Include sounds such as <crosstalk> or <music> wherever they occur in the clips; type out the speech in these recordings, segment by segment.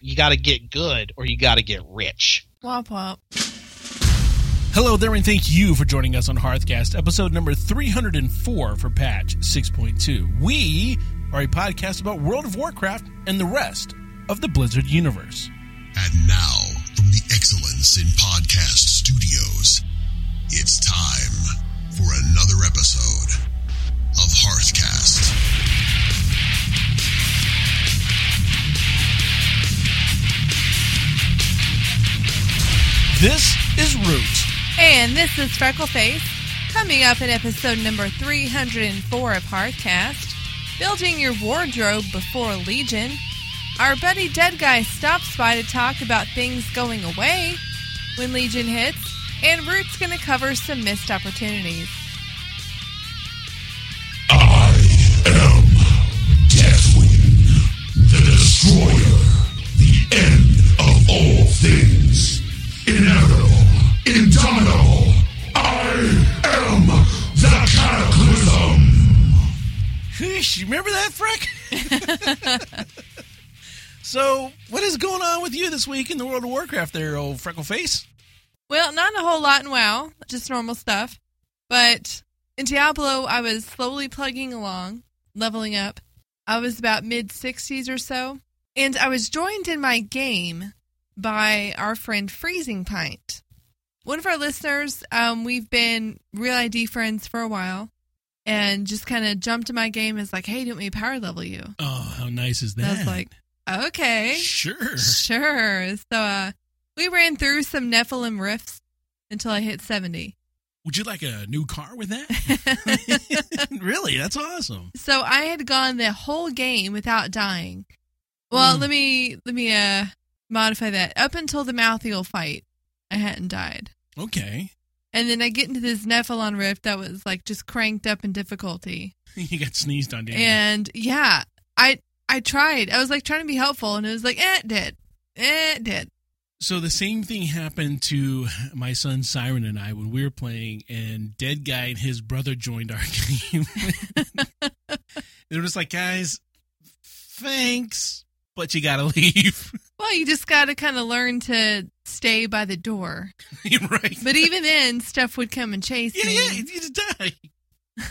You got to get good or you got to get rich. Womp womp. Hello there, and thank you for joining us on Hearthcast, episode number 304 for patch 6.2. We are a podcast about World of Warcraft and the rest of the Blizzard universe. And now, from the Excellence in Podcast Studios, it's time for another episode of Hearthcast. This is Root. And this is Freckleface. Coming up in episode number 304 of Hearthcast, building your wardrobe before Legion. Our buddy Dead Guy stops by to talk about things going away when Legion hits, and Root's going to cover some missed opportunities. I am Deathwing, the Destroyer, the end of all things. Inevitable, indomitable. I am the Cataclysm. Whoosh, you remember that, Freck? <laughs> so, what is going on with you this week in the World of Warcraft there, old Freckleface? Well, not a whole lot in WoW, just normal stuff. But in Diablo, I was slowly plugging along, leveling up. I was about mid 60s or so. And I was joined in my game by our friend Freezing Pint. One of our listeners, um, we've been Real ID friends for a while, and just kind of jumped in my game and was like, hey, do you want me to power level you? Oh, how nice is that? I was like, okay. sure. Sure. So uh, we ran through some Nephalem rifts until I hit 70. Would you like a new car with that? <laughs> <laughs> really? That's awesome. So I had gone the whole game without dying. Well, Mm. let me let me uh modify that. Up until the Malthael fight, I hadn't died. Okay. And then I get into this Nephalem rift that was like just cranked up in difficulty. <laughs> you got sneezed on, didn't? And yeah, I I tried. I was like trying to be helpful and it was like, eh, it did. Eh, it did. So the same thing happened to my son Siren and I when we were playing, and Dead Guy and his brother joined our <laughs> game. <laughs> they were just like, guys, thanks, but you gotta leave. Well, you just got to kind of learn to stay by the door. <laughs> right? But even then, stuff would come and chase yeah, me. yeah, you just die. <laughs>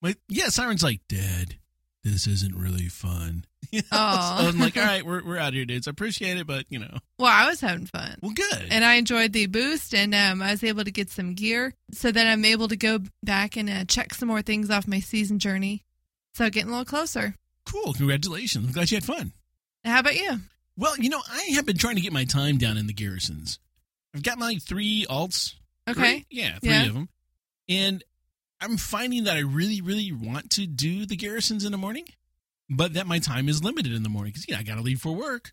But yeah, Siren's like, Dad, this isn't really fun. You <laughs> know? Aw. So I'm like, all right, we're we're out here, dudes. I appreciate it, but you know, Well, I was having fun. well, good. and I enjoyed the boost, and um, I was able to get some gear, so that I'm able to go back and uh, check some more things off my season journey. So getting a little closer. cool, congratulations. I'm glad you had fun. How about you? Well, you know, I have been trying to get my time down in the garrisons. I've got my three alts. Okay. Three? Yeah, three Yeah. of them. And I'm finding that I really, really want to do the garrisons in the morning, but that my time is limited in the morning because, yeah, I got to leave for work.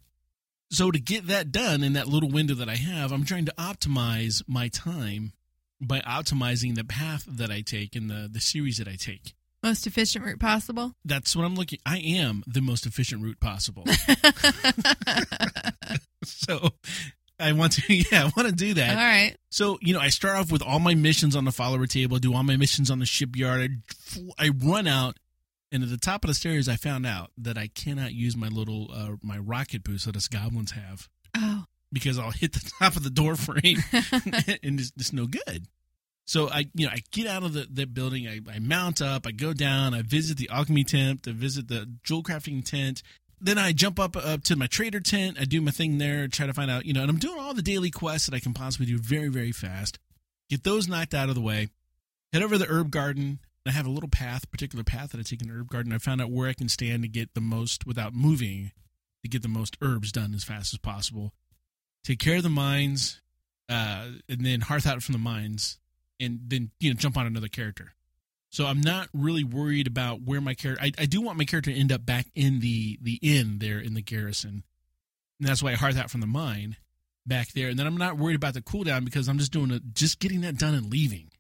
So to get that done in that little window that I have, I'm trying to optimize my time by optimizing the path that I take and the, the series that I take. Most efficient route possible. That's what I'm looking. I am the most efficient route possible. <laughs> <laughs> so I want to, <laughs> yeah, I want to do that. All right. So you know, I start off with all my missions on the follower table. I do all my missions on the shipyard. I, I run out, and at the top of the stairs, I found out that I cannot use my little uh, my rocket boost that us goblins have Oh. because I'll hit the top of the door frame, and it's, it's no good. So I, you know, I get out of the, the building, I, I mount up, I go down, I visit the alchemy tent, I visit the jewel crafting tent. Then I jump up up to my trader tent. I do my thing there, try to find out, you know, and I'm doing all the daily quests that I can possibly do very, very fast. Get those knocked out of the way. Head over to the herb garden. I have a little path, particular path that I take in the herb garden. I found out where I can stand to get the most without moving, to get the most herbs done as fast as possible. Take care of the mines, uh, and then hearth out from the mines, and then you know jump on another character. So I'm not really worried about where my character. I, I do want my character to end up back in the the inn there in the garrison, and that's why I hearth out from the mine back there. And then I'm not worried about the cooldown because I'm just doing it, just getting that done and leaving.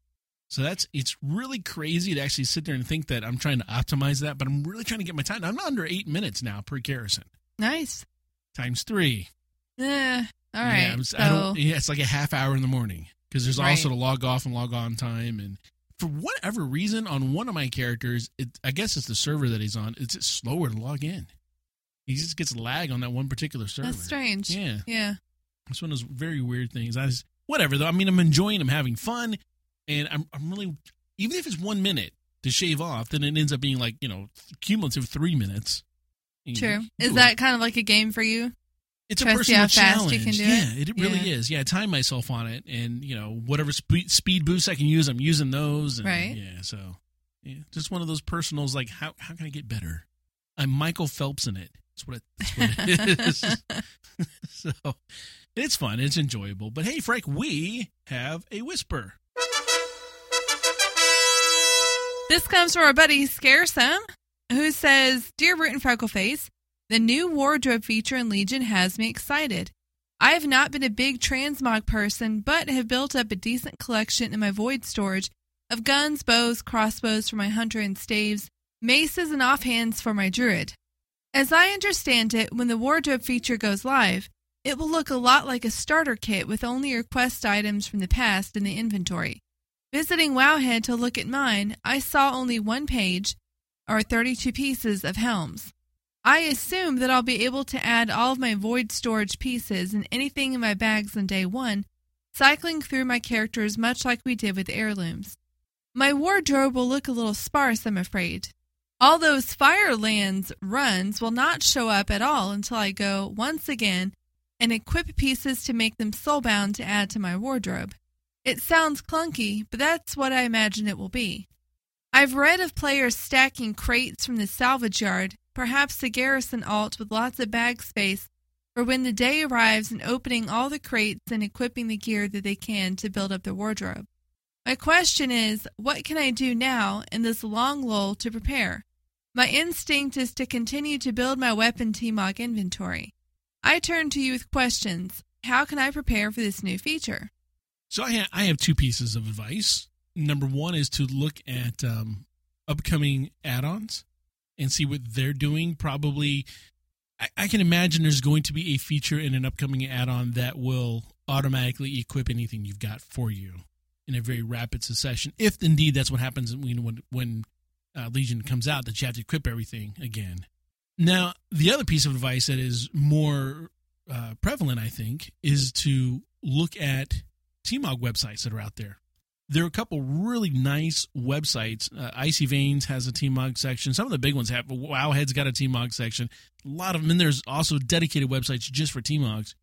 So that's it's really crazy to actually sit there and think that I'm trying to optimize that, but I'm really trying to get my time. I'm under eight minutes now per garrison, Nice. times three. Eh, all right. Yeah, so, I don't, yeah, it's like a half hour in the morning because there's also the log off and log on time. And for whatever reason, on one of my characters, it, I guess it's the server that he's on, it's just slower to log in. He just gets lag on that one particular server. That's strange. Yeah. Yeah. It's one of those very weird things. I just whatever though. I mean, I'm enjoying. I'm having fun, and I'm I'm really even if it's one minute to shave off, then it ends up being like you know cumulative three minutes. True. Is that kind of like a game for you? It's a try to see personal how fast you challenge. can do yeah, it? it, really Yeah. is. Yeah, I time myself on it, and you know whatever speed speed boosts I can use, I'm using those. And, Right. Yeah. So yeah, just one of those personals. Like how how can I get better? I'm Michael Phelps in it. That's what it, that's what it is. <laughs> <laughs> so it's fun. It's enjoyable. But hey, Frank, we have a whisper. This comes from our buddy Scaresome, who says, Dear Root and Freckleface, the new wardrobe feature in Legion has me excited. I have not been a big transmog person, but have built up a decent collection in my void storage of guns, bows, crossbows for my hunter and staves, maces, and offhands for my druid. As I understand it, when the wardrobe feature goes live, it will look a lot like a starter kit with only your quest items from the past in the inventory. Visiting Wowhead to look at mine, I saw only one page, or 32 pieces of helms. I assume that I'll be able to add all of my void storage pieces and anything in my bags on day one, cycling through my characters much like we did with heirlooms. My wardrobe will look a little sparse, I'm afraid. All those Firelands runs will not show up at all until I go once again and equip pieces to make them soulbound to add to my wardrobe. It sounds clunky, but that's what I imagine it will be. I've read of players stacking crates from the salvage yard, perhaps a garrison alt with lots of bag space, for when the day arrives and opening all the crates and equipping the gear that they can to build up their wardrobe. My question is, what can I do now in this long lull to prepare? My instinct is to continue to build my weapon TMOG inventory. I turn to you with questions. How can I prepare for this new feature? So I ha- I have two pieces of advice. Number one is to look at um, upcoming add-ons and see what they're doing. Probably, I, I can imagine there's going to be a feature in an upcoming add-on that will automatically equip anything you've got for you in a very rapid succession. If indeed that's what happens when when, uh, Legion comes out, that you have to equip everything again. Now, the other piece of advice that is more uh, prevalent, I think, is to look at TMOG websites that are out there. There are a couple really nice websites. Uh, Icy Veins has a TMOG section. Some of the big ones have. Wowhead's got a TMOG section. A lot of them. And there's also dedicated websites just for TMOGs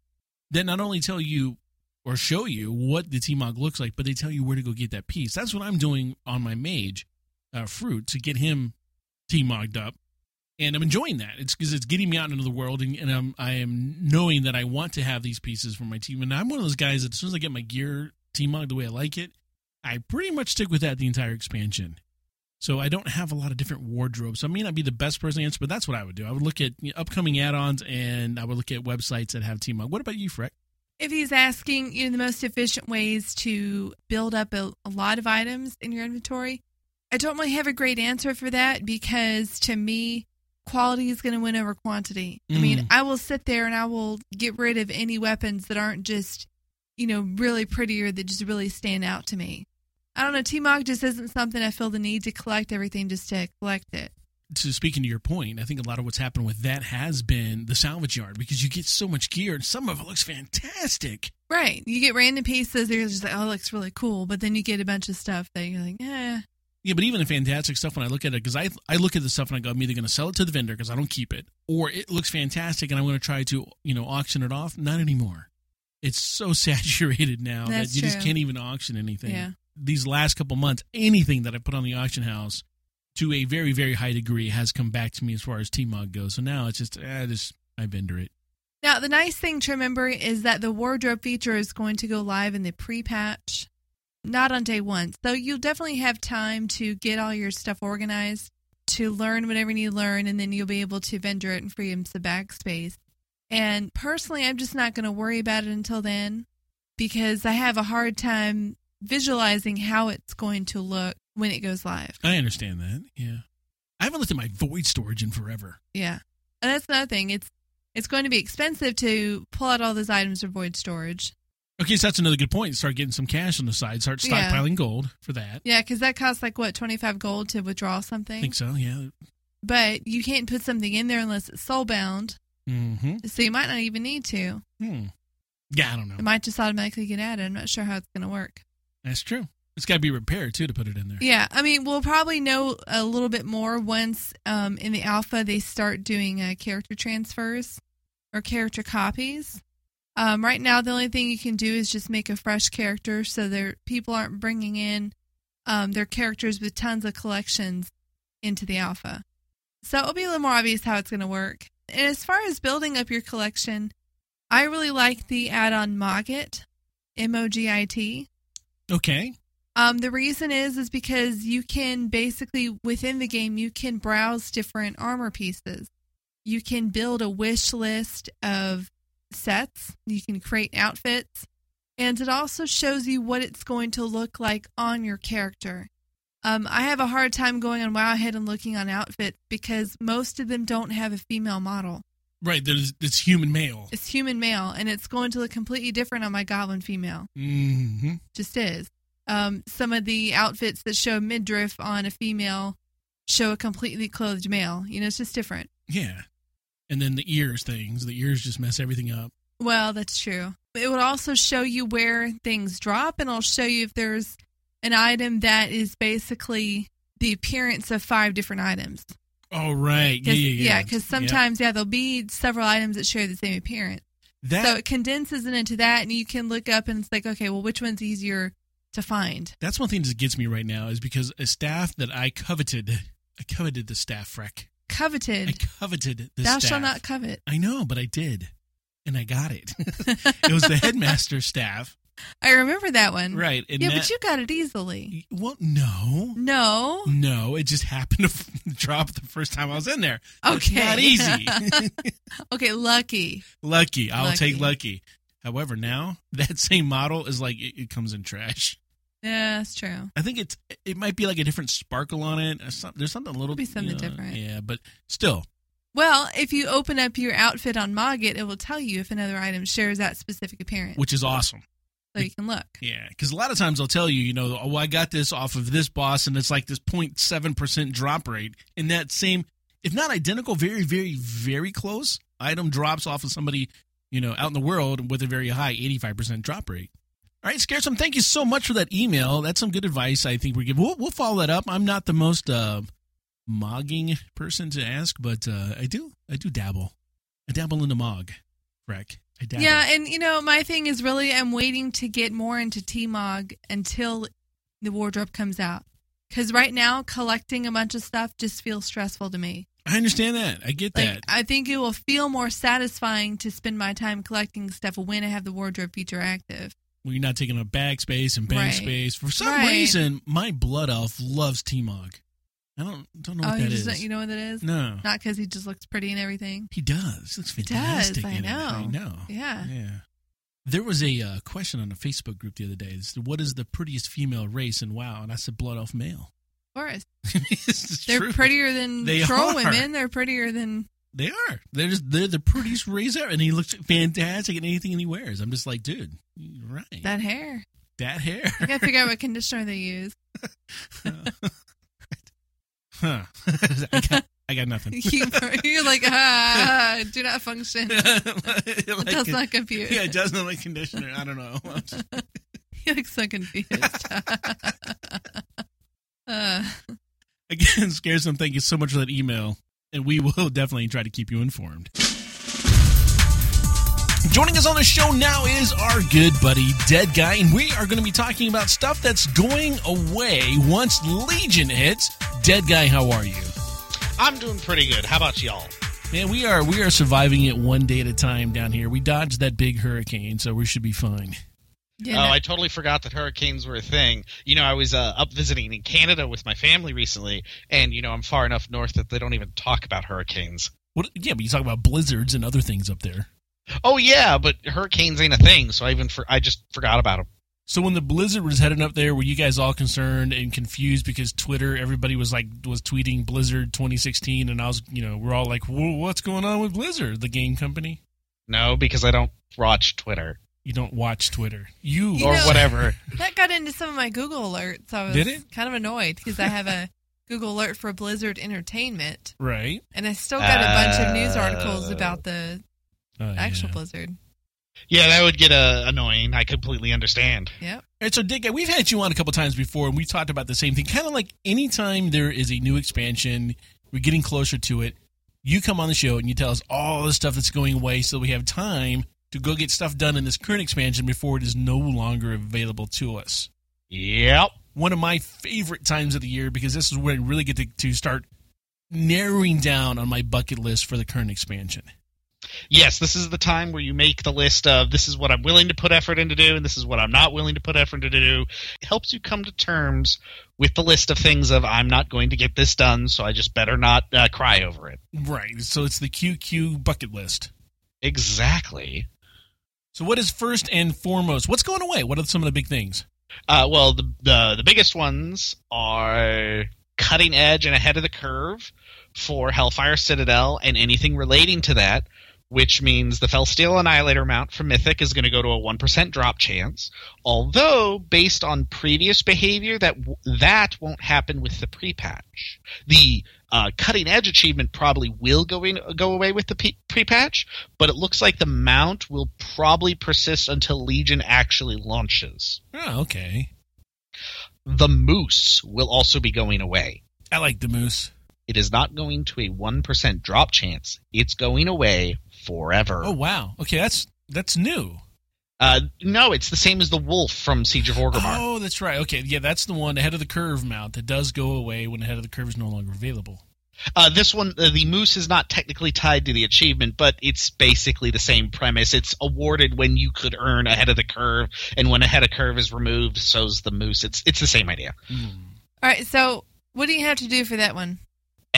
that not only tell you or show you what the TMOG looks like, but they tell you where to go get that piece. That's what I'm doing on my mage, uh, Fruit, to get him TMOG'd up. And I'm enjoying that. It's because it's getting me out into the world, and, and I'm, I am knowing that I want to have these pieces for my team. And I'm one of those guys that as soon as I get my gear TMOG the way I like it, I pretty much stick with that the entire expansion. So I don't have a lot of different wardrobes. So I may not be the best person to answer, but that's what I would do. I would look at you know, upcoming add-ons, and I would look at websites that have TMOG. What about you, Freck? If he's asking, you know, the most efficient ways to build up a, a lot of items in your inventory, I don't really have a great answer for that because to me, quality is going to win over quantity. I mean, Mm. I will sit there and I will get rid of any weapons that aren't just, you know, really prettier that just really stand out to me. I don't know. T-Mog just isn't something I feel the need to collect everything just to collect it. to speaking to your point, I think a lot of what's happened with that has been the salvage yard because you get so much gear and some of it looks fantastic. Right. You get random pieces. You're just like, oh, it looks really cool. But then you get a bunch of stuff that you're like, eh. Yeah, but even the fantastic stuff when I look at it, because I I look at the stuff and I go, I'm either going to sell it to the vendor because I don't keep it, or it looks fantastic and I'm going to try to you know auction it off. Not anymore. It's so <laughs> saturated now That's that you just can't even auction anything. Yeah. These last couple months, anything that I put on the auction house to a very very high degree has come back to me as far as T-Mog goes. So now it's just eh, I just I vendor it. Now, the nice thing to remember is that the wardrobe feature is going to go live in the pre patch, not on day one. So you'll definitely have time to get all your stuff organized, to learn whatever you learn, and then you'll be able to vendor it and free up some bag space. And personally, I'm just not going to worry about it until then because I have a hard time visualizing how it's going to look when it goes live. I understand that. Yeah, I haven't looked at my void storage in forever. Yeah. And that's another thing. It's it's going to be expensive to pull out all those items for void storage. Okay, so that's another good point. Start getting some cash on the side. Start Yeah. stockpiling gold for that. Yeah, because that costs like what twenty five gold to withdraw something. I think so. Yeah. but you can't put something in there unless it's soul bound. Mm-hmm. So you might not even need to. Hmm. Yeah, I don't know. It might just automatically get added. I'm not sure how it's going to work. That's true. It's got to be repaired too to put it in there. Yeah, I mean, we'll probably know a little bit more once um, in the alpha they start doing uh, character transfers or character copies. Um, right now, the only thing you can do is just make a fresh character, so there people aren't bringing in um, their characters with tons of collections into the alpha. So it'll be a little more obvious how it's going to work. And as far as building up your collection, I really like the add-on Mogit, M O G I T. Okay. Um, the reason is is because you can basically within the game you can browse different armor pieces. You can build a wish list of sets. You can create outfits, and it also shows you what it's going to look like on your character. Um, I have a hard time going on Wowhead and looking on outfits because most of them don't have a female model. Right. There's it's human male. It's human male, and it's going to look completely different on my Goblin female. Mm-hmm. just is. Um, some of the outfits that show midriff on a female show a completely clothed male. You know, it's just different. Yeah. And then the ears things. The ears just mess everything up. Well, that's true. It would also show you where things drop, and it'll show you if there's an item that is basically the appearance of five different items. Oh right. Yeah, yeah, yeah. because sometimes, yeah. there'll be several items that share the same appearance. that so it condenses it into that, and you can look up and it's like, okay, well, which one's easier to find? that's one thing that gets me right now is because a staff that I coveted, I coveted the staff freck. Coveted. I Coveted. coveted the Thou staff. shalt not covet. I know, but I did, and I got it. <laughs> <laughs> it was the headmaster staff, I remember that one. right? Yeah, that- but you got it easily. well, no, No. no, it just <laughs> happened to drop the first time I was in there. It's Okay. not easy. <laughs> <laughs> okay, lucky. lucky, I'll take Lucky. lucky. However, now that same model is like it, it comes in trash. Yeah, that's true. I think it's it might be like a different sparkle on it. Some, there's something a little Could be something you know, different. Yeah, but still, Well, if you open up your outfit on MogIt, it will tell you if another item shares that specific appearance. which is awesome. So you can look. Yeah, because a lot of times they'll tell you, you know, oh, I got this off of this boss, and it's like this 0.7 percent drop rate, and that same, if not identical, very, very, very close item drops off of somebody, you know, out in the world with a very high 85 percent drop rate. All right, Scaresome, thank you so much for that email. That's some good advice. I think we're giving. We'll, we'll follow that up. I'm not the most uh, mogging person to ask, but uh, I do, I do dabble. I dabble in the mog, Freck. Yeah, and you know, my thing is really I'm waiting to get more into T-Mog until the wardrobe comes out. Because right now, collecting a bunch of stuff just feels stressful to me. I understand that. I get Like, that. I think it will feel more satisfying to spend my time collecting stuff when I have the wardrobe feature active. when you're not taking up bag space and bank Right. space. For some Right. reason, my blood elf loves T-Mog. I don't don't know oh, what you that just is. don't, you know what that is? no, Not because he just looks pretty and everything. he does. He looks He does, fantastic. I in it. I know. know. Yeah. Yeah. There was a uh, question on a Facebook group the other day. It's, What is the prettiest female race in WoW? And I said blood elf male. Of course. <laughs> They're true. prettier than They troll are. women. They're prettier than. They are. They're just, they're the prettiest race ever, and he looks fantastic in anything he wears. I'm just like, dude, right. That hair. that hair. I gotta figure out what <laughs> conditioner they use. <laughs> huh? <laughs> I got, I got nothing. <laughs> You, you're like, ah, do not function. <laughs> It does not compute. Yeah, it does not like conditioner. I don't know. He looks so confused. uh, Again, Scaresome, thank you so much for that email, and we will definitely try to keep you informed. Joining us on the show now is our good buddy Dead Guy, and we are going to be talking about stuff that's going away once Legion hits. Dead Guy, how are you? I'm doing pretty good. How about y'all? Man, we are we are surviving it one day at a time down here. We dodged that big hurricane, so we should be fine. yeah, oh, no- I totally forgot that hurricanes were a thing. You know, I was uh, up visiting in Canada with my family recently, and you know, I'm far enough north that they don't even talk about hurricanes. What? Yeah, but you talk about blizzards and other things up there. Oh yeah, but hurricanes ain't a thing, so I even for, I just forgot about them. So when the blizzard was heading up there, were you guys all concerned and confused because Twitter, everybody was like was tweeting Blizzard 2016, and I was, you know, we're all like, Whoa, what's going on with Blizzard, the game company? No, because I don't watch Twitter You don't watch Twitter, you, You or know- whatever. <laughs> that got into some of my Google alerts. I was Did it? kind of annoyed because I have a <laughs> Google alert for Blizzard Entertainment, Right. and I still got a bunch of news Uh, articles about the Oh, actual yeah. Blizzard. Yeah, that would get uh, annoying. I completely understand. Yeah. All right, so Dick, we've had you on a couple times before, and we talked about the same thing. Kind of like anytime there is a new expansion, we're getting closer to it. You come on the show and you tell us all the stuff that's going away, so we have time to go get stuff done in this current expansion before it is no longer available to us. Yep. One of my favorite times of the year because this is where I really get to, to start narrowing down on my bucket list for the current expansion. Yes, this is the time where you make the list of this is what I'm willing to put effort into do, and this is what I'm not willing to put effort into do. It helps you come to terms with the list of things of I'm not going to get this done, so I just better not uh, cry over it. Right. So it's the QQ bucket list. Exactly. So what is first and foremost? What's going away? What are some of the big things? Uh, well, the, the the biggest ones are cutting edge and ahead of the curve for Hellfire Citadel and anything relating to that, which means the Felsteel Annihilator mount from Mythic is going to go to a one percent drop chance. Although, based on previous behavior, that w- that won't happen with the pre-patch. The uh, cutting edge achievement probably will go in, go away with the pe- pre-patch, but it looks like the mount will probably persist until Legion actually launches Oh, okay. the moose will also be going away. I like the moose. It is not going to a 1% drop chance. It's going away forever. Oh wow. Okay, that's that's new. Uh, no, it's the same as the wolf from Siege of Orgrimmar. Oh, that's right. Okay, yeah, that's the one ahead of the curve mount that does go away when ahead of the curve is no longer available. Uh, this one, uh, the moose is not technically tied to the achievement, but it's basically the same premise. It's awarded when you could earn ahead of the curve, and when ahead of curve is removed, so's the moose. It's it's the same idea. Hmm. All right. So, what do you have to do for that one?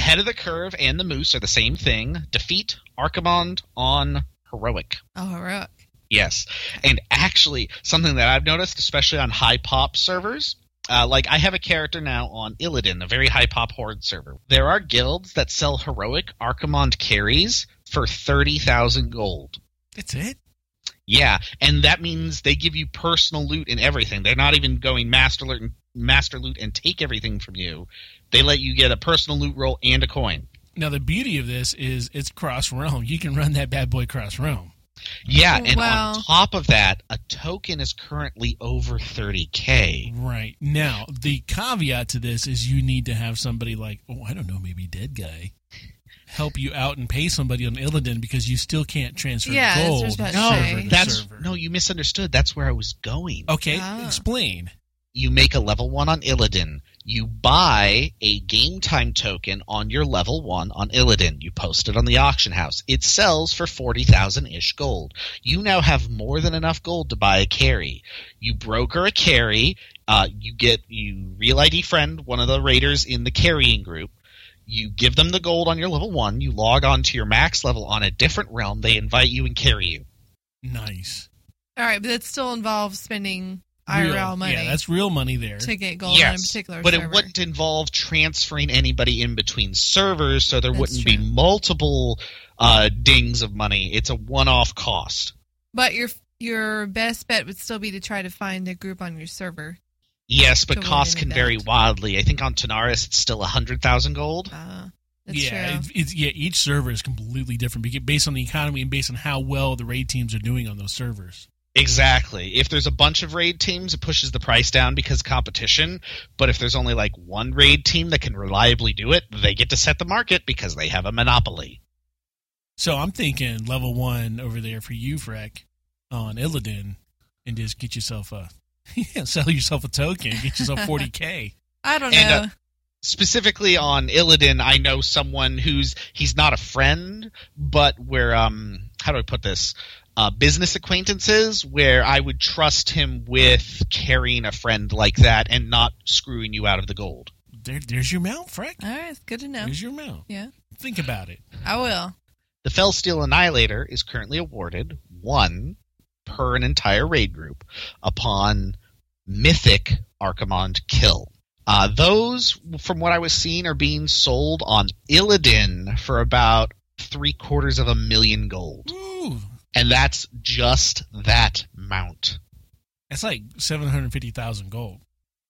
Ahead of the curve and the moose are the same thing. Defeat Archimonde on heroic. Oh, heroic. Yes, and actually, something that I've noticed, especially on high pop servers, uh, like I have a character now on Illidan, a very high pop horde server. There are guilds that sell heroic Archimonde carries for thirty thousand gold. That's it. Yeah, and that means they give you personal loot and everything. They're not even going master loot and master loot and take everything from you. They let you get a personal loot roll and a coin. Now the beauty of this is it's cross realm. You can run that bad boy cross realm. Yeah, Oh, and wow. on top of that, a token is currently over 30k. Right. Now, the caveat to this is you need to have somebody like, oh, I don't know, maybe dead guy, help you out and pay somebody on Illidan because you still can't transfer Yeah, that's what I gold. was No, to that's server. no, you misunderstood. That's where I was going. Okay, Ah. explain. You make a level one on Illidan. You buy a game time token on your level one on Illidan. You post it on the auction house. It sells for forty thousand ish gold. You now have more than enough gold to buy a carry. You broker a carry. Uh, you get you real ID friend one of the raiders in the carrying group. You give them the gold on your level one. You log on to your max level on a different realm. They invite you and carry you. Nice. All right, but that still involves spending Real- money Yeah, that's real money there. to get gold on a Yes, particular but server. it wouldn't involve transferring anybody in between servers, so there That's wouldn't be multiple uh, dings of money. It's a one-off cost. But your your best bet would still be to try to find a group on your server. Yes, but costs can vary wildly. I think on Tanaris it's still a hundred thousand gold. Uh, that's yeah, true. it- it's, yeah. Each server is completely different based on the economy and based on how well the raid teams are doing on those servers. Exactly. If there's a bunch of raid teams, it pushes the price down because competition. But if there's only like one raid team that can reliably do it, they get to set the market because they have a monopoly. So I'm thinking level one over there for you, Freck, on Illidan, and just get yourself a <laughs> sell yourself a token, get yourself <laughs> 40k. I don't And, know. uh, specifically on Illidan, I know someone who's he's not a friend, but where um how do I put this? Uh, business acquaintances where I would trust him with carrying a friend like that and not screwing you out of the gold. There, there's your mount, Frank. All right, it's good to know. There's your mount. Yeah, Think about it. I will. The Felsteel Annihilator is currently awarded one per an entire raid group upon mythic Archimonde kill. Uh, those, from what I was seeing, are being sold on Illidan for about three quarters of a million gold. Ooh, And that's just that mount. that's like 750,000 gold.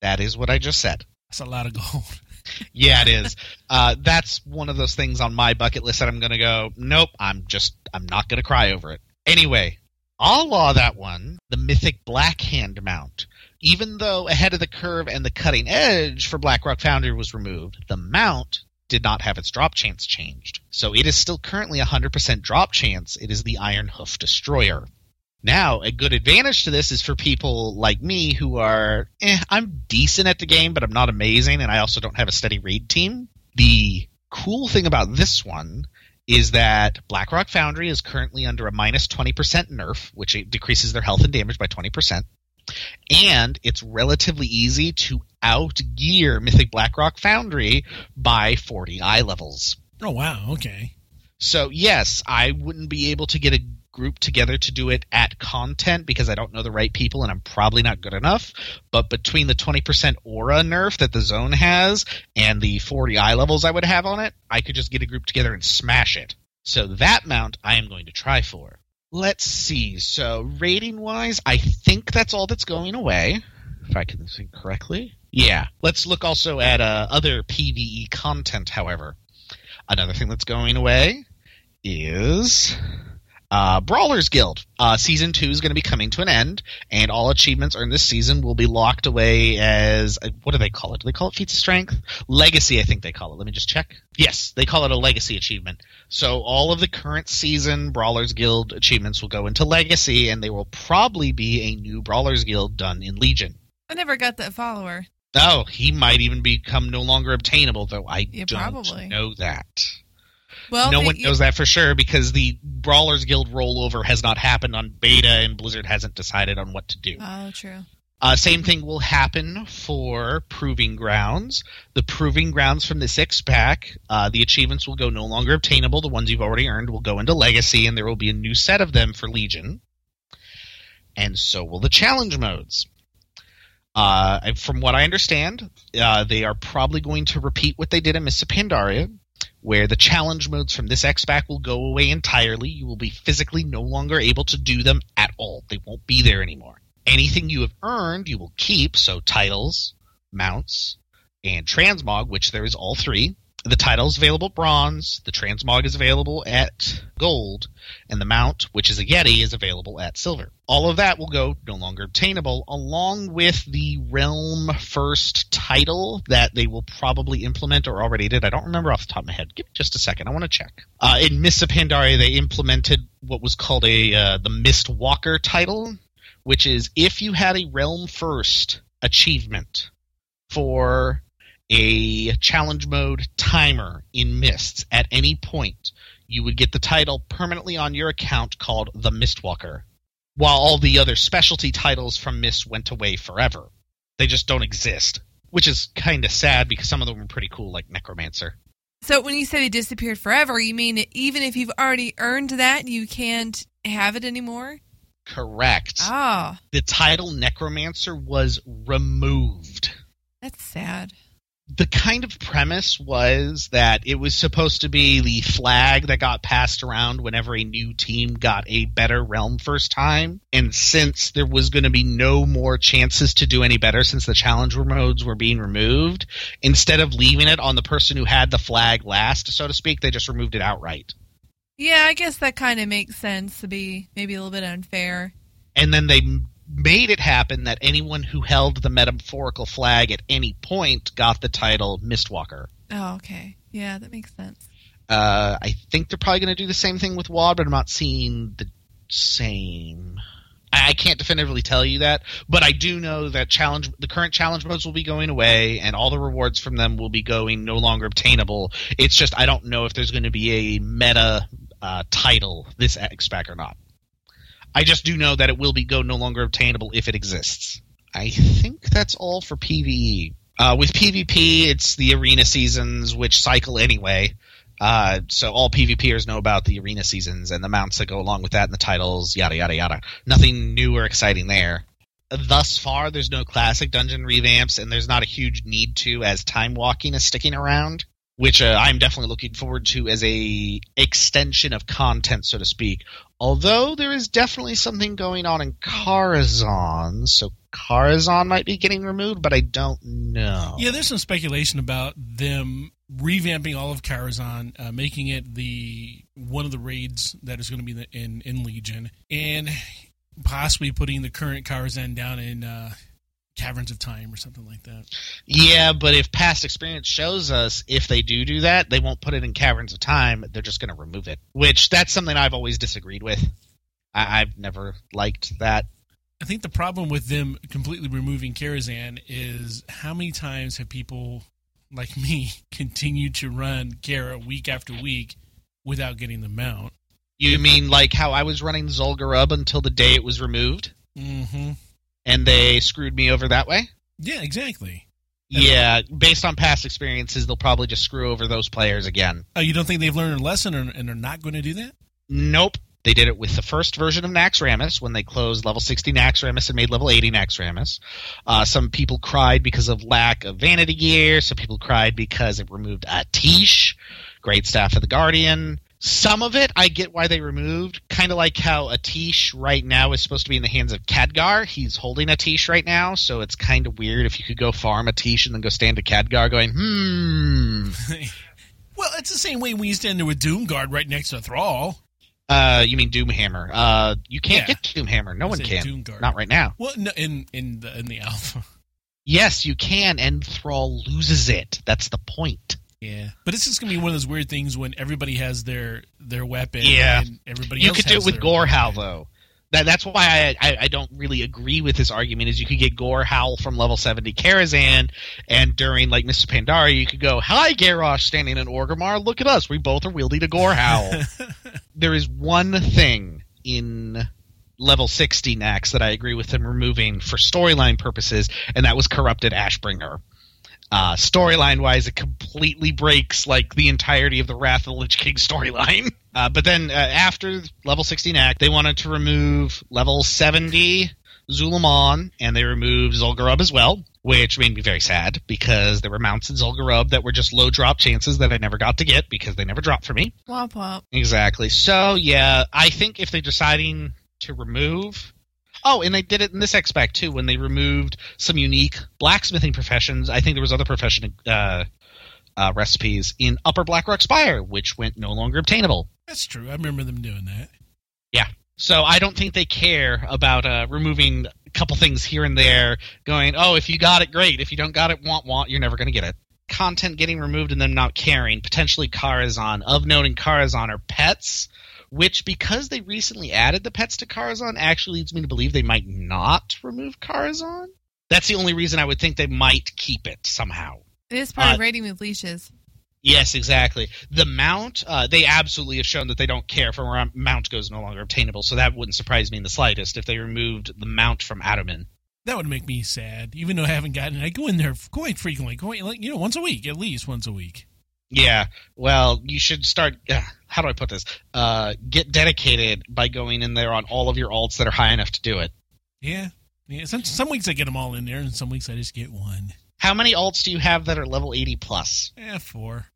That is what I just said. That's a lot of gold. <laughs> yeah, it is. Uh, that's one of those things on my bucket list that I'm going to go. Nope, I'm just I'm not going to cry over it. Anyway, I'll law that one. The mythic Black Hand mount. Even though ahead of the curve and the cutting edge for Blackrock Foundry was removed, the mount did not have its drop chance changed. So it is still currently 100% drop chance. It is the Iron Hoof Destroyer. Now, a good advantage to this is for people like me who are, eh, I'm decent at the game, but I'm not amazing, and I also don't have a steady raid team. The cool thing about this one is that Blackrock Foundry is currently under a minus 20% nerf, which decreases their health and damage by 20%. And it's relatively easy to outgear Mythic Blackrock Foundry by 40 eye levels. Oh, wow. Okay. So, yes, I wouldn't be able to get a group together to do it at content because I don't know the right people and I'm probably not good enough. But between the 20% aura nerf that the zone has and the 40 eye levels I would have on it, I could just get a group together and smash it. So that mount I am going to try for. Let's see. So rating wise, I think that's all that's going away. If I can think correctly. Yeah. Let's look also at uh, other PVE content, however. Another thing that's going away is uh, Brawlers Guild. Uh, season two is going to be coming to an end, and all achievements earned this season will be locked away as uh, what do they call it? Do they call it feats of strength? Legacy, I think they call it. Let me just check. Yes, they call it a legacy achievement. So all of the current season Brawlers Guild achievements will go into legacy, and they will probably be a new Brawlers Guild done in Legion. I never got that follower. Oh, he might even become no longer obtainable, though I Yeah, don't probably. know that. Well, no they- one knows that for sure because the Brawlers Guild rollover has not happened on beta, and Blizzard hasn't decided on what to do. Oh, true. Uh, same thing will happen for Proving Grounds. The Proving Grounds from the six pack, uh, the achievements will go no longer obtainable. The ones you've already earned will go into Legacy, and there will be a new set of them for Legion. And so will the challenge modes. Uh, from what I understand, uh, they are probably going to repeat what they did in Mists of Pandaria, where the challenge modes from this X-Pack will go away entirely. You will be physically no longer able to do them at all. They won't be there anymore. Anything you have earned, you will keep. So titles, mounts, and transmog, which there is all three. The title is available at bronze, the transmog is available at gold, and the mount, which is a Yeti, is available at silver. All of that will go no longer obtainable, along with the Realm First title that they will probably implement or already did. I don't remember off the top of my head. Give me just a second. I want to check. Uh, in Mists Pandaria, they implemented what was called a uh, the Mist Walker title, which is if you had a Realm First achievement for a challenge mode timer in Mists at any point, you would get the title permanently on your account called the Mistwalker. While all the other specialty titles from Mist went away forever. They just don't exist. Which is kind of sad because some of them were pretty cool, like Necromancer. So when you say they disappeared forever, you mean that even if you've already earned that, you can't have it anymore? Correct. Oh, The title Necromancer was removed. that's sad. The kind of premise was that it was supposed to be the flag that got passed around whenever a new team got a better realm first time. And since there was going to be no more chances to do any better since the challenge modes were being removed, instead of leaving it on the person who had the flag last, so to speak, they just removed it outright. Yeah, I guess that kind of makes sense to be maybe a little bit unfair. And then they made it happen that anyone who held the metaphorical flag at any point got the title Mistwalker. Oh, okay. Yeah, that makes sense. Uh, I think they're probably going to do the same thing with WoD, but I'm not seeing the same. I, I can't definitively tell you that, but I do know that challenge the current challenge modes will be going away, and all the rewards from them will be going no longer obtainable. It's just I don't know if there's going to be a meta uh, title this X pack or not. I just do know that it will be go no longer obtainable if it exists. I think that's all for PVE. Uh, with PvP, it's the arena seasons, which cycle anyway. Uh, so all PvPers know about the arena seasons and the mounts that go along with that and the titles, yada yada yada. Nothing new or exciting there. Thus far, there's no classic dungeon revamps, and there's not a huge need to, as time walking is sticking around. Which uh, I'm definitely looking forward to as a extension of content, so to speak. Although there is definitely something going on in Karazhan, so Karazhan might be getting removed, but I don't know. Yeah, there's some speculation about them revamping all of Karazhan, uh, making it the one of the raids that is going to be in in Legion, and possibly putting the current Karazhan down in uh, Caverns of Time or something like that. Yeah, but if past experience shows us if they do do that, they won't put it in Caverns of Time. They're just going to remove it, which that's something I've always disagreed with. I- I've never liked that. I think the problem with them completely removing Karazhan is how many times have people like <laughs> me continued to run Kara week after week without getting the mount? You mean like how I was running Zul'Gurub until the day it was removed, Mm-hmm. And they screwed me over that way? Yeah, exactly. Yeah, based on past experiences, they'll probably just screw over those players again. Oh, you don't think they've learned a lesson and and are not going to do that? Nope. They did it with the first version of Naxxramas when they closed level 60 Naxxramas and made level 80 Naxxramas. Uh, some people cried because of lack of vanity gear. Some people cried because it removed Atiesh, great staff of the Guardian. Some of it I get why they removed, kind of like how Atiesh right now is supposed to be in the hands of Khadgar. He's holding Atiesh right now, so it's kind of weird if you could go farm Atiesh and then go stand to Khadgar going, hmm. <laughs> well, it's the same way when you stand there with Doomguard right next to Thrall. Uh, you mean Doomhammer? Uh, you can't Yeah. get Doomhammer. No I one can. Doomguard. Not right now. Well, no, in in the in the <laughs> alpha. Yes, you can, and Thrall loses it. That's the point. Yeah, but it's just gonna be one of those weird things when everybody has their their weapon. Yeah. and everybody you could do it with their Gorehowl though. That, that's why I, I I don't really agree with this argument. Is you could get Gorehowl from level seventy Karazhan, and during like Mists Pandaria, you could go, "Hi, Garrosh, standing in Orgrimmar. Look at us. We both are wielding a Gorehowl." <laughs> there is one thing in level 60 Nax that I agree with them removing for storyline purposes, and that was Corrupted Ashbringer. Uh, storyline wise, it completely breaks like the entirety of the Wrath of the Lich King <laughs> storyline. Uh, but then uh, after level 16 act, they wanted to remove level 70 Zul'Aman, and they removed Zul'Gurub as well, which made me very sad because there were mounts in Zul'Gurub that were just low drop chances that I never got to get because they never dropped for me. Womp womp. Exactly. So yeah, I think if they're deciding to remove Oh, and they did it in this expect too when they removed some unique blacksmithing professions. I think there was other profession uh, uh, recipes in Upper Blackrock Spire, which went no longer obtainable. That's true. I remember them doing that. Yeah. So I don't think they care about uh, removing a couple things here and there. Going, oh, if you got it, great. If you don't got it, want want, you're never going to get it. Content getting removed and them not caring. Potentially Karazhan. Of note in Karazhan are pets, which because they recently added the pets to Karazhan, actually leads me to believe they might not remove Karazhan. That's the only reason I would think they might keep it somehow. It is part Uh, of raiding with leashes. Yes, exactly. The mount, uh, they absolutely have shown that they don't care for where a mount goes no longer obtainable, so that wouldn't surprise me in the slightest if they removed the mount from Attumen. That would make me sad, even though I haven't gotten it. I go in there quite frequently, quite like you know, once a week, at least once a week. Yeah, well, you should start. Uh, how do I put this? Uh, get dedicated by going in there on all of your alts that are high enough to do it. Yeah, yeah. Some some weeks I get them all in there, and some weeks I just get one. How many alts do you have that are level 80 plus? Yeah, four.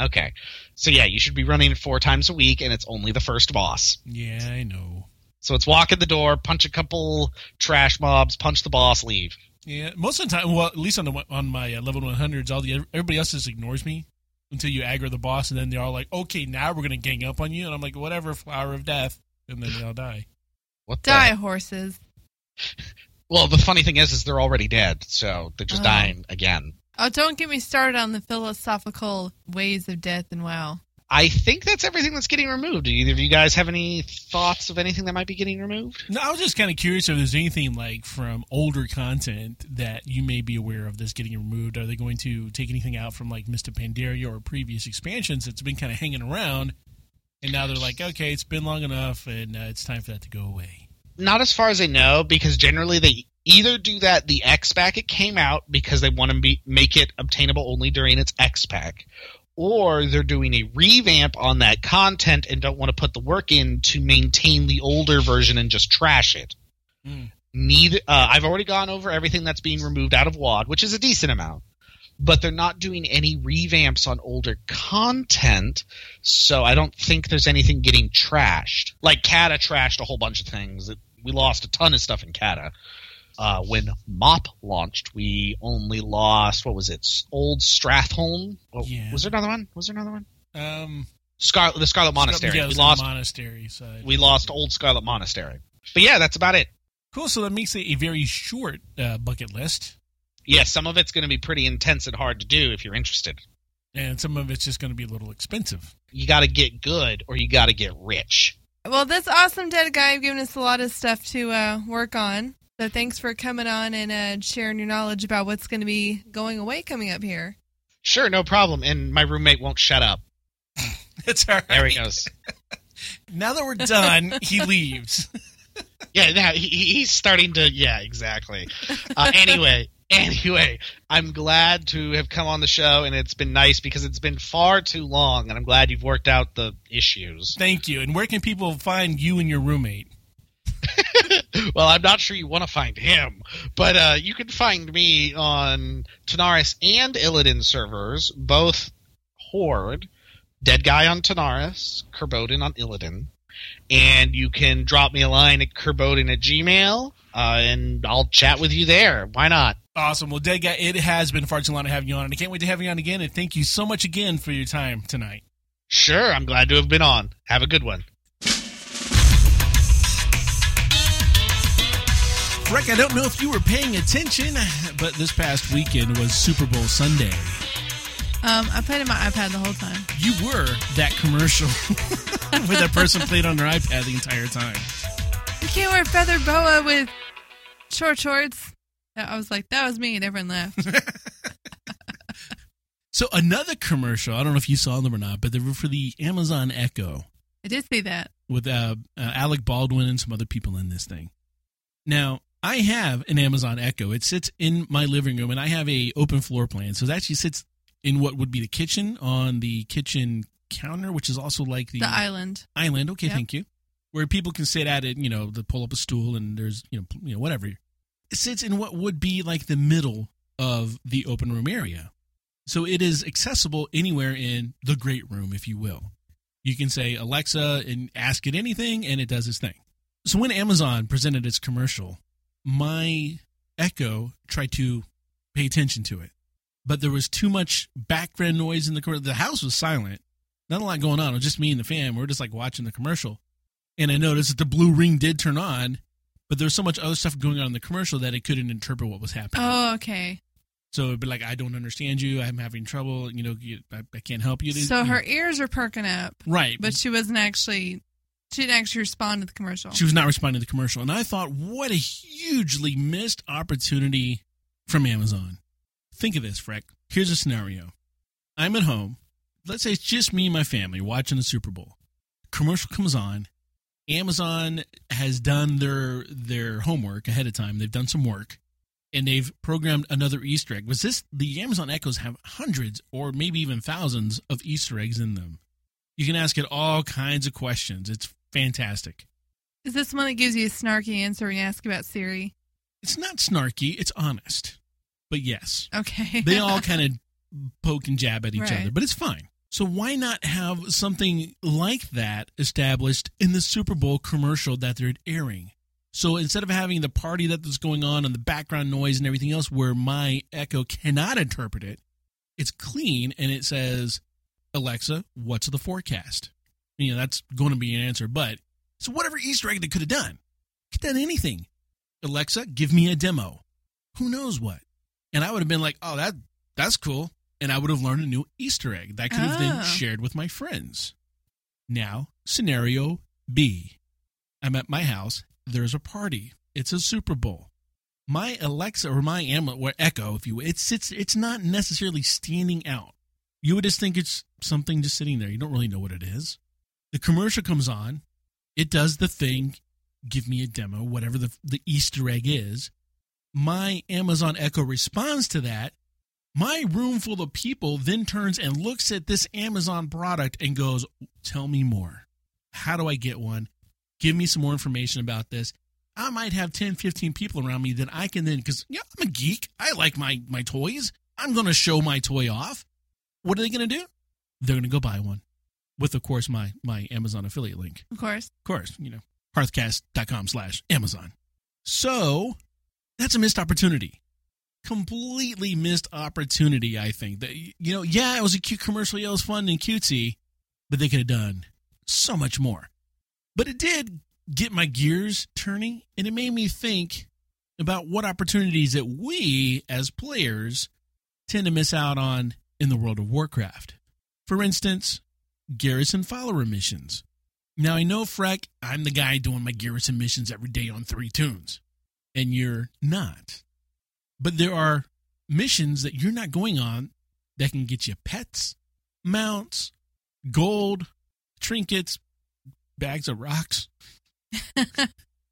Okay, so yeah, you should be running it four times a week, and it's only the first boss. Yeah, I know. So it's walk in the door, punch a couple trash mobs, punch the boss, leave. Yeah, most of the time, well, at least on the on my uh, level one hundreds, all the everybody else just ignores me until you aggro the boss, and then they're all like, "Okay, now we're gonna gang up on you," and I'm like, "Whatever, flower of death," and then they all die. What the? Die, horses. <laughs> Well, the funny thing is, is they're already dead, so they're just Oh. dying again. Oh, don't get me started on the philosophical ways of death and WoW. I think that's everything that's getting removed. Do either of you guys have any thoughts of anything that might be getting removed? No, I was just kind of curious if there's anything like from older content that you may be aware of that's getting removed. Are they going to take anything out from like Mists Pandaria or previous expansions that's been kind of hanging around, and now they're like, okay, it's been long enough, and uh, it's time for that to go away. Not as far as I know, because generally they either do that the X pack it came out because they want to be, make it obtainable only during its X pack, or they're doing a revamp on that content and don't want to put the work in to maintain the older version and just trash it. Hmm. Neither. Uh, I've already gone over everything that's being removed out of WoD, which is a decent amount. but they're not doing any revamps on older content, so I don't think there's anything getting trashed. Like Kata trashed a whole bunch of things. We lost a ton of stuff in Kata. Uh, when Mop launched, we only lost what was it? Old Stratholme. Oh, Yeah. Was there another one? Was there another one? Um, Scar- the Scarlet Monastery. Yeah, we lost. the monastery side. we lost Old Scarlet Monastery. But yeah, that's about it. Cool. So that makes it a very short uh, bucket list, Yeah, some of it's going to be pretty intense and hard to do if you're interested. and some of it's just going to be a little expensive. You got to get good or you got to get rich. Well, this awesome dead guy giving us a lot of stuff to uh, work on. So thanks for coming on and uh, sharing your knowledge about what's going to be going away coming up here. Sure, no problem. And my roommate won't shut up. <laughs> That's all right. There he goes. <laughs> Now that we're done, he leaves. <laughs> Yeah, now he, he's starting to. Yeah, exactly. Uh, anyway, anyway, I'm glad to have come on the show, and it's been nice because it's been far too long, and I'm glad you've worked out the issues. Thank you. And where can people find you and your roommate? Well, I'm not sure you want to find him, but uh, you can find me on Tanaris and Illidan servers, both Horde, Dead Guy on Tanaris, Kerbodin on Illidan, and you can drop me a line at Kerbodin at Gmail, uh, and I'll chat with you there. Why not? Awesome. Well, Dead Guy, it has been far too long to have you on, and I can't wait to have you on again. And thank you so much again for your time tonight. Sure, I'm glad to have been on. Have a good one. Rick, I don't know if you were paying attention, but this past weekend was Super Bowl Sunday. Um, I played in my iPad the whole time. You were that commercial <laughs> where that person played on their iPad the entire time. You can't wear feather boa with short shorts. I was like, that was me, and everyone laughed. <laughs> <laughs> So another commercial, I don't know if you saw them or not, but they were for the Amazon Echo I did see that. with uh, uh, Alec Baldwin and some other people in this thing. Now, I have an Amazon Echo. It sits in my living room, and I have a open floor plan. So it actually sits in what would be the kitchen on the kitchen counter, which is also like the, The island. island. Okay, Yep. thank you. Where people can sit at it, you know, to pull up a stool and there's, you know, you know, whatever. It sits in what would be like the middle of the open room area. So it is accessible anywhere in the great room, if you will. You can say Alexa and ask it anything, and it does its thing. So when Amazon presented its commercial, my Echo tried to pay attention to it, but there was too much background noise in the commercial. The house was silent, not a lot going on. It was just me and the fam. We're just like watching the commercial, and I noticed that the blue ring did turn on, but there was so much other stuff going on in the commercial that it couldn't interpret what was happening. Oh, okay. So it'd be like, I don't understand you. I'm having trouble. You know, you, I, I can't help you. So her ears are perking up, right, but she wasn't actually. She didn't actually respond to the commercial. she was not responding to the commercial, and I thought, what a hugely missed opportunity from Amazon. Think of this, Freck. Here's a scenario: I'm at home. Let's say it's just me and my family watching the Super Bowl. Commercial comes on. Amazon has done their their homework ahead of time. They've done some work, and they've programmed another Easter egg. Was this the Amazon Echoes have hundreds or maybe even thousands of Easter eggs in them? You can ask it all kinds of questions. It's fantastic. Is this one that gives you a snarky answer when you ask about Siri? It's not snarky, it's honest. But yes, Okay. they all <laughs> kind of poke and jab at each Right. other, but it's fine. So why not have something like that established in the Super Bowl commercial that they're airing? So instead of having the party that's going on and the background noise and everything else where my Echo cannot interpret it, it's clean and it says, Alexa, what's the forecast? You know, that's going to be an answer. But so whatever Easter egg they could have done, could have done anything. Alexa, give me a demo. Who knows what? And I would have been like, oh, that that's cool. And I would have learned a new Easter egg that could have been Oh. Ah. shared with my friends. Now, scenario B. I'm at my house. There's a party. It's a Super Bowl. My Alexa or my Am or Echo, if you will, it sits. It's not necessarily standing out. You would just think it's something just sitting there. You don't really know what it is. The commercial comes on. It does the thing. Give me a demo, whatever the the Easter egg is. My Amazon Echo responds to that. My room full of people then turns and looks at this Amazon product and goes, Tell me more. How do I get one? Give me some more information about this. I might have 10, 15 people around me that I can then, because yeah, I'm a geek. I like my, my toys. I'm going to show my toy off. What are they going to do? They're going to go buy one with, of course, my, my Amazon affiliate link. Of course. Of course, you know, hearthcast.com slash Amazon. So that's a missed opportunity. Completely missed opportunity, I think. That You know, yeah, it was a cute commercial. Yeah, it was fun and cutesy, but they could have done so much more. But it did get my gears turning, and it made me think about what opportunities that we as players tend to miss out on in the world of Warcraft. For instance, garrison follower missions. Now I know Freck, I'm the guy doing my garrison missions every day on three tunes, and you're not. But there are missions that you're not going on that can get you pets, mounts, gold, trinkets, bags of rocks, <laughs>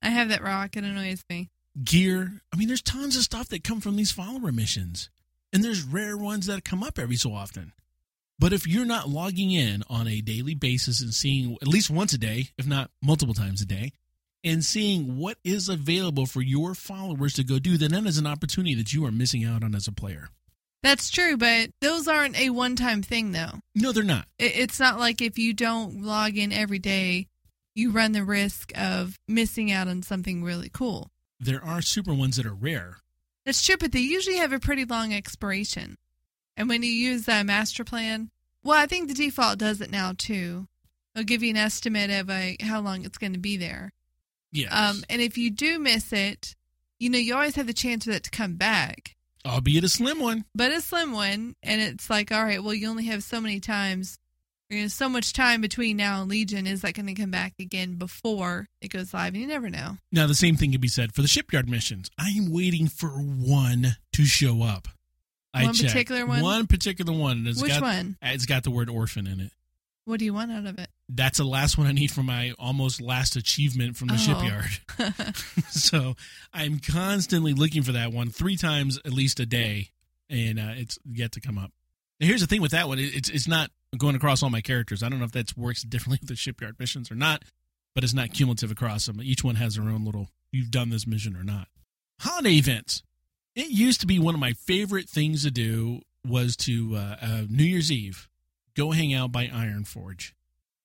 I have that rock. It annoys me. gear. I mean, there's tons of stuff that come from these follower missions, and there's rare ones that come up every so often. But if you're not logging in on a daily basis and seeing at least once a day, if not multiple times a day, and seeing what is available for your followers to go do, then that is an opportunity that you are missing out on as a player. That's true, but those aren't a one time thing, though. No, they're not. It's not like if you don't log in every day, you run the risk of missing out on something really cool. There are super ones that are rare. That's true, but they usually have a pretty long expiration. And when you use the master plan, well, I think the default does it now too. It'll give you an estimate of uh how long it's going to be there. Yes. Um, and if you do miss it, you know, you always have the chance for that to come back. Albeit a slim one. but a slim one and it's like all right well you only have so many times you know so much time between now and legion is that going to come back again before it goes live and you never know Now, the same thing can be said for the shipyard missions. I am waiting for one to show up. I One checked. particular one? One particular one. It's which got, one It's got the word orphan in it. what do you want out of it That's the last one I need for my almost last achievement from the Oh. shipyard. <laughs> <laughs> so I'm constantly looking for that one three times at least a day, and uh, it's yet to come up. Now, here's the thing with that one: it's it's not going across all my characters. I don't know if that works differently <laughs> with the shipyard missions or not, but it's not cumulative across them. Each one has their own little. You've done this mission or not. Holiday events. It used to be one of my favorite things to do was to uh, uh, New Year's Eve go hang out by Ironforge.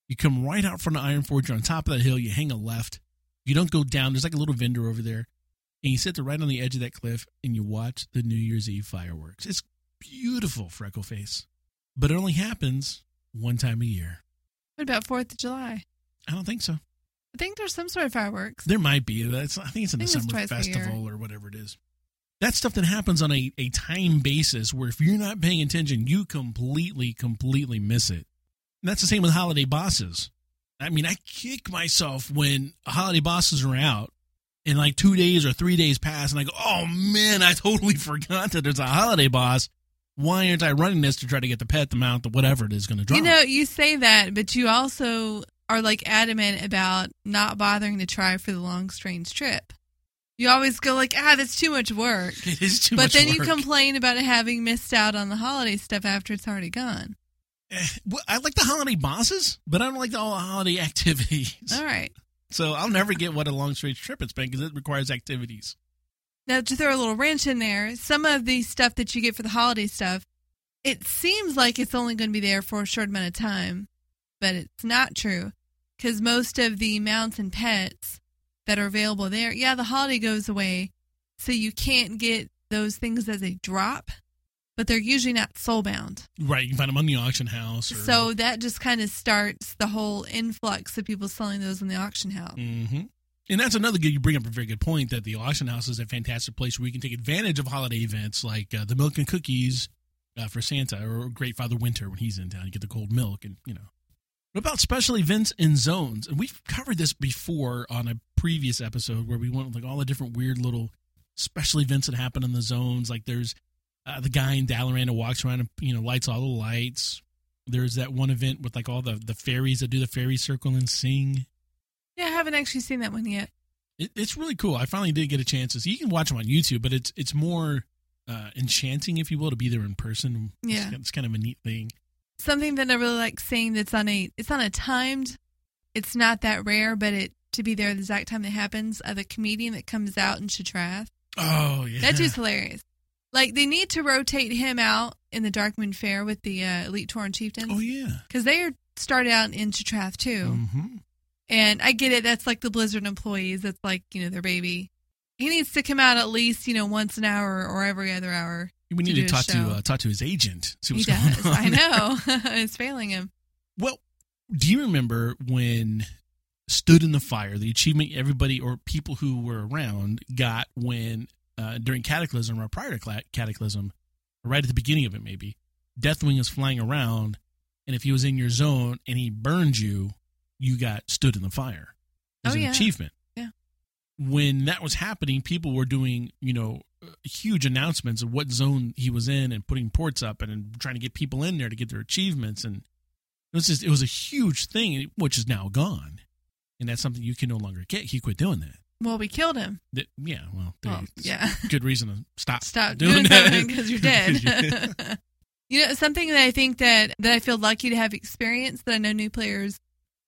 You come right out from the Ironforge you're on top of that hill. You hang a left. You don't go down. There's like a little vendor over there, and you sit there right on the edge of that cliff and you watch the New Year's Eve fireworks. It's beautiful, Freckleface, but it only happens one time a year. what about fourth of july I don't think so. i think there's some sort of fireworks There might be. That's I think it's in I the summer twice a year. festival or whatever it is. That's stuff that happens on a, a time basis where if you're not paying attention, you completely, completely miss it. And that's the same with holiday bosses. I mean, I kick myself when holiday bosses are out and like two days or three days pass and I go, oh man, I totally <laughs> forgot that there's a holiday boss. Why aren't I running this to try to get the pet, the mount, the whatever it is going to drop? you know you say that but you also are like adamant about not bothering to try for the long strange trip you always go like ah that's too much work <laughs> it is too but much But then you complain about having missed out on the holiday stuff after it's already gone. Eh, well, I like the holiday bosses, but I don't like the all holiday <laughs> activities. All right. So I'll never get what a long strange trip it's been because it requires activities. Now, to throw a little wrench in there, some of the stuff that you get for the holiday stuff, it seems like it's only going to be there for a short amount of time, but it's not true because most of the mounts and pets that are available there, yeah, the holiday goes away, so you can't get those things as a drop, but they're usually not soulbound. Right, you can find them on the auction house. Or, So that just kind of starts the whole influx of people selling those in the auction house. hmm and that's another good. You bring up a very good point that the auction house is a fantastic place where you can take advantage of holiday events like uh, the milk and cookies uh, for Santa or Great Father Winter when he's in town. You get the cold milk and you know. What about special events in zones? And we've covered this before on a previous episode where we went with like all the different weird little special events that happen in the zones. Like there's uh, the guy in Dalaran who walks around and you know lights all the lights. There's that one event with like all the the fairies that do the fairy circle and sing. Yeah, I haven't actually seen that one yet. It, it's really cool. I finally did get a chance to see. You can watch them on YouTube, but it's it's more uh, enchanting, if you will, to be there in person. Yeah. it's, it's kind of a neat thing. Something that I really like seeing that's on a it's on a timed it's not that rare, but it to be there the exact time that happens, uh, the comedian that comes out in Shattrath. Oh yeah, That dude's hilarious. Like they need to rotate him out in the Darkmoon Faire with the uh, Elite Tauren Chieftains Oh yeah. because they are started out in Trath too. hmm And I get it. That's like the Blizzard employees. That's like you know their baby. He needs to come out at least you know once an hour or every other hour. We need do to talk to uh, talk to his agent. See He what's <laughs> does. going on. I know. <laughs> <laughs> it's failing him. Well, do you remember when stood in the fire the achievement everybody or people who were around got when uh, during Cataclysm or prior to Cataclysm, right at the beginning of it maybe, Deathwing is flying around, and if he was in your zone and he burned you, you got stood in the fire as Oh, an yeah. achievement. Yeah. When that was happening, people were doing you know huge announcements of what zone he was in and putting ports up and, and trying to get people in there to get their achievements and it was just it was a huge thing which is now gone and that's something you can no longer get he quit doing that, Well, we killed him. That- yeah well, Well, yeah. <laughs> good reason to stop <laughs> Stop doing doing that because you're <laughs> dead. you know, something that I think that that I feel lucky to have experienced that I know new players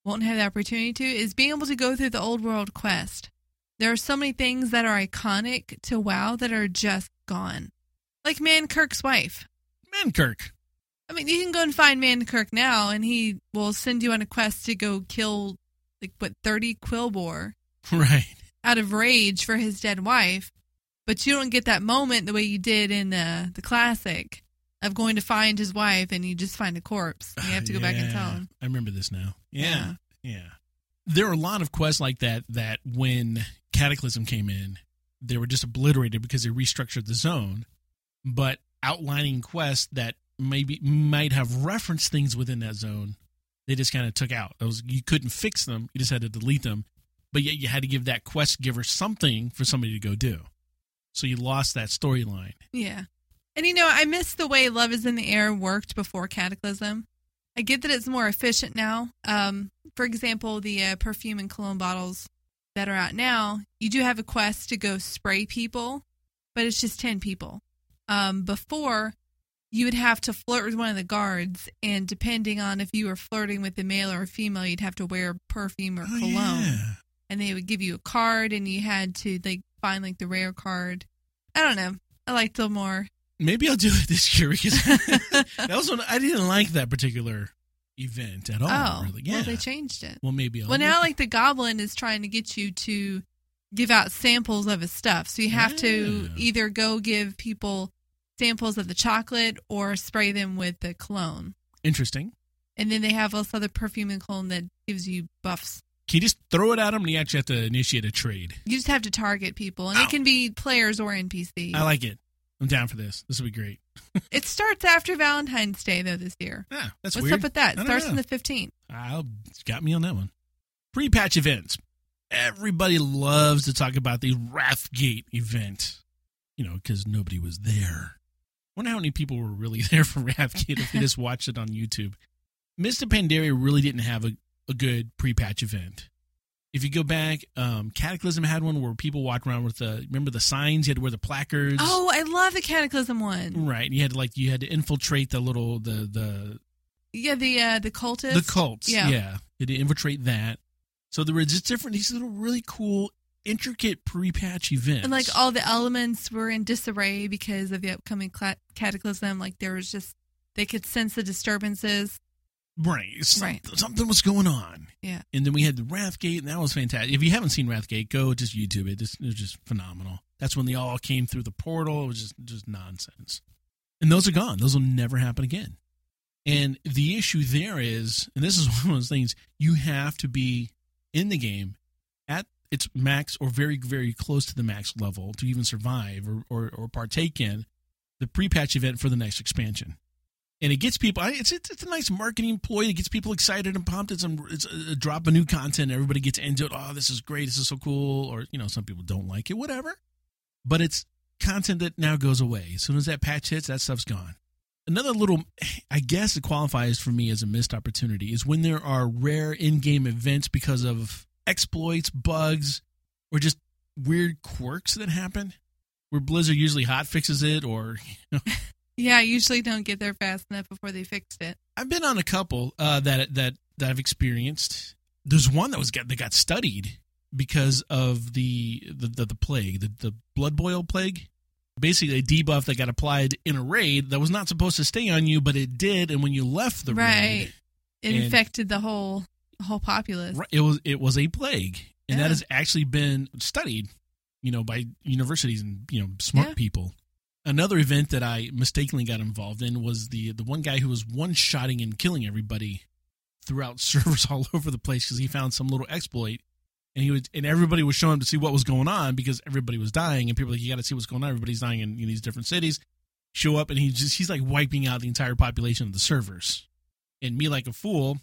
won't have the opportunity to is being able to go through the old world quest. There are so many things that are iconic to WoW that are just gone, like Mankirk's wife. Mankirk I mean, you can go and find Mankirk now, and he will send you on a quest to go kill like what thirty Quilboar <laughs> right out of rage for his dead wife, but you don't get that moment the way you did in the the classic of going to find his wife and you just find a corpse. And you have to go back and tell <sighs> him. I remember this now. Yeah, yeah. There are a lot of quests like that that when Cataclysm came in, they were just obliterated because they restructured the zone. But outlining quests that maybe might have referenced things within that zone, they just kind of took out. Those you couldn't fix them; you just had to delete them. But yet you had to give that quest giver something for somebody to go do. So you lost that storyline. Yeah. And you know, I miss the way Love is in the Air worked before Cataclysm. I get that it's more efficient now. Um, for example, the uh, perfume and cologne bottles that are out now, you do have a quest to go spray people, but it's just 10 people. Um, before, you would have to flirt with one of the guards, and depending on if you were flirting with a male or a female, you'd have to wear perfume or Oh, cologne yeah. and they would give you a card and you had to like find like the rare card. I don't know. I liked them more. Maybe I'll do it this year because <laughs> that was one I didn't like that particular event at all. oh, really. Yeah. well, they changed it. Well, maybe. I'll Well, now like the goblin is trying to get you to give out samples of his stuff, so you have to Ah. either go give people samples of the chocolate or spray them with the cologne. interesting. And then they have also the perfume and cologne that gives you buffs. Can you just throw it at them, and you actually have to initiate a trade? You just have to target people, and Ow. it can be players or NPCs. I like it. I'm down for this. This will be great. <laughs> it starts after Valentine's Day though this year. Yeah, that's What's weird. up with that? I don't Starts know. on the fifteenth. I'll got me on that one. Pre-patch events. Everybody loves to talk about the Wrathgate event. You know, because nobody was there. Wonder how many people were really <laughs> there for Wrathgate if they just watched it on YouTube. Mists Pandaria really didn't have a, a good pre-patch event. If you go back, um, Cataclysm had one where people walked around with the remember the signs. You had to wear the placards. Oh, I love the Cataclysm one. right. You had to like you had to infiltrate the little the the Yeah, the uh, the cultists. the cults. Yeah. Yeah. You had to infiltrate that. So there were just different these little really cool, intricate pre-patch events. And like all the elements were in disarray because of the upcoming cla- cataclysm. Like there was just they could sense the disturbances. Right, Right. something was going on. Yeah. And then we had the Wrathgate, and that was fantastic. If you haven't seen Wrathgate, go just YouTube it. This it was just phenomenal. That's when they all came through the portal. It was just just nonsense. And those are gone. Those will never happen again. And the issue there is, and this is <laughs> one of those things, you have to be in the game at its max or very, very close to the max level to even survive or, or, or partake in the pre-patch event for the next expansion. And it gets people. It's it's, a nice marketing ploy. It gets people excited and pumped. It's a, it's a, drop of new content. Everybody gets into it. Oh, this is great. This is so cool. Or you know, some people don't like it. Whatever. But it's content that now goes away. As soon as that patch hits, that stuff's gone. Another little, I guess it qualifies for me as a missed opportunity is when there are rare in-game events because of exploits, bugs, or just weird quirks that happen. Where Blizzard usually hot fixes it, or Yeah, I usually don't get there fast enough before they fixed it. I've been on a couple uh, that that that I've experienced. There's one that was got that got studied because of the the the, the plague, the the blood boil plague. basically a debuff that got applied in a raid that was not supposed to stay on you, but it did. And when you left the Right. raid, It infected the whole whole populace. Right, It was it was a plague, and that has actually been studied, you know, by universities and you know smart Yeah. people. Another event that I mistakenly got involved in was the the one guy who was one shotting and killing everybody throughout <laughs> servers all over the place because he found some little exploit, and he would and everybody was showing to see what was going on because everybody was dying, and people were like you got to see what's going on. Everybody's dying in, in these different cities. Show up and he just he's like wiping out the entire population of the servers, and me like a fool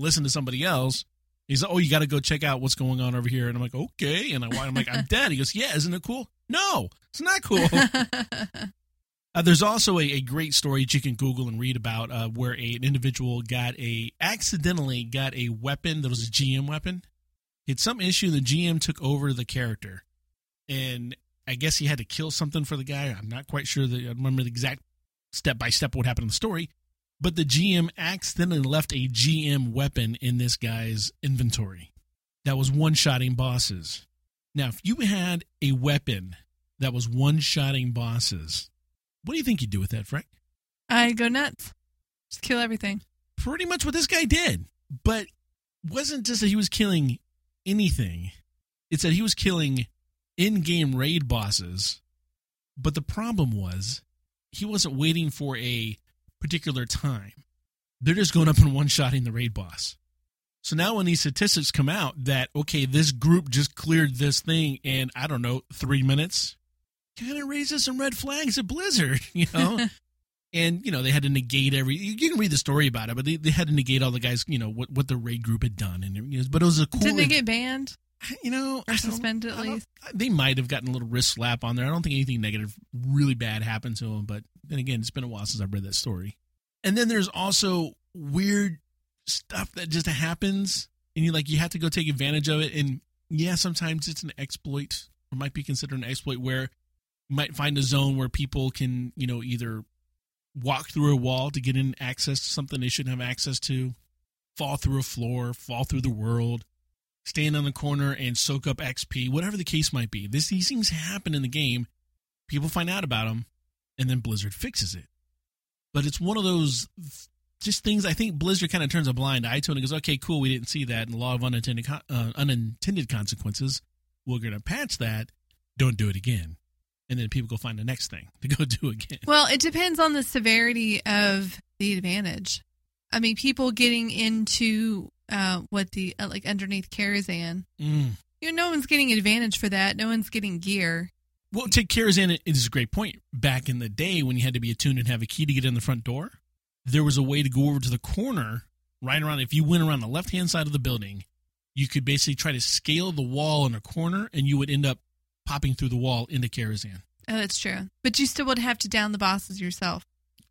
listen to somebody else. He's like, oh, you got to go check out what's going on over here. And I'm like, okay. And I, I'm like, I'm <laughs> dead. He goes, yeah, isn't it cool? No, it's not cool. <laughs> uh, there's also a, a great story that you can Google and read about uh, where a, an individual got a accidentally got a weapon that was a GM weapon. He had some issue. The GM took over the character, and I guess he had to kill something for the guy. I'm not quite sure. The, I remember the exact step by step what happened in the story but the GM accidentally left a GM weapon in this guy's inventory that was one shotting bosses. Now, if you had a weapon that was one shotting bosses, what do you think you'd do with that, Frank? I go nuts. Just kill everything. Pretty much what this guy did, but wasn't just that he was killing anything. It's that he was killing in-game raid bosses. But the problem was he wasn't waiting for a particular time. They're just going up and one-shotting the raid boss. So now when these statistics come out that okay, this group just cleared this thing in I don't know three minutes, kind of raises some red flags at Blizzard, <laughs> you know. <laughs> and you know they had to negate every. You can read the story about it, but they, they had to negate all the guys, you know, what what the raid group had done, and everything. But it was a cool. Didn't they get banned you know or suspended at least? They might have gotten a little wrist slap on there. I don't think anything negative, really bad happened to them. But then again, it's been a while since I've read that story. And then there's also weird stuff that just happens, and you like you have to go take advantage of it. And yeah, sometimes it's an exploit, or might be considered an exploit, where you might find a zone where people can, you know, either walk through a wall to get in access to something they shouldn't have access to, fall through a floor, fall through the world, stand on the corner and soak up XP, whatever the case might be. This these things happen in the game. People find out about them, and then Blizzard fixes it. But it's one of those just things. I think Blizzard kind of turns a blind eye to and goes, "Okay, cool, we didn't see that." And the law of unintended con- uh, unintended consequences. We're going to patch that. Don't do it again. And then people go find the next thing to <laughs> go do again. Well, it depends on the severity of the advantage. I mean, people getting into uh, what the uh, like underneath Karazhan, Mm. you know, no one's getting advantage for that. No one's getting gear. Well, take Karazhan, it is a great point. Back in the day when you had to be attuned and have a key to get in the front door, there was a way to go over to the corner, right around. If you went around the left hand side of the building, you could basically try to scale the wall in a corner, and you would end up popping through the wall into Karazhan. Oh, that's true. But you still would have to down the bosses yourself.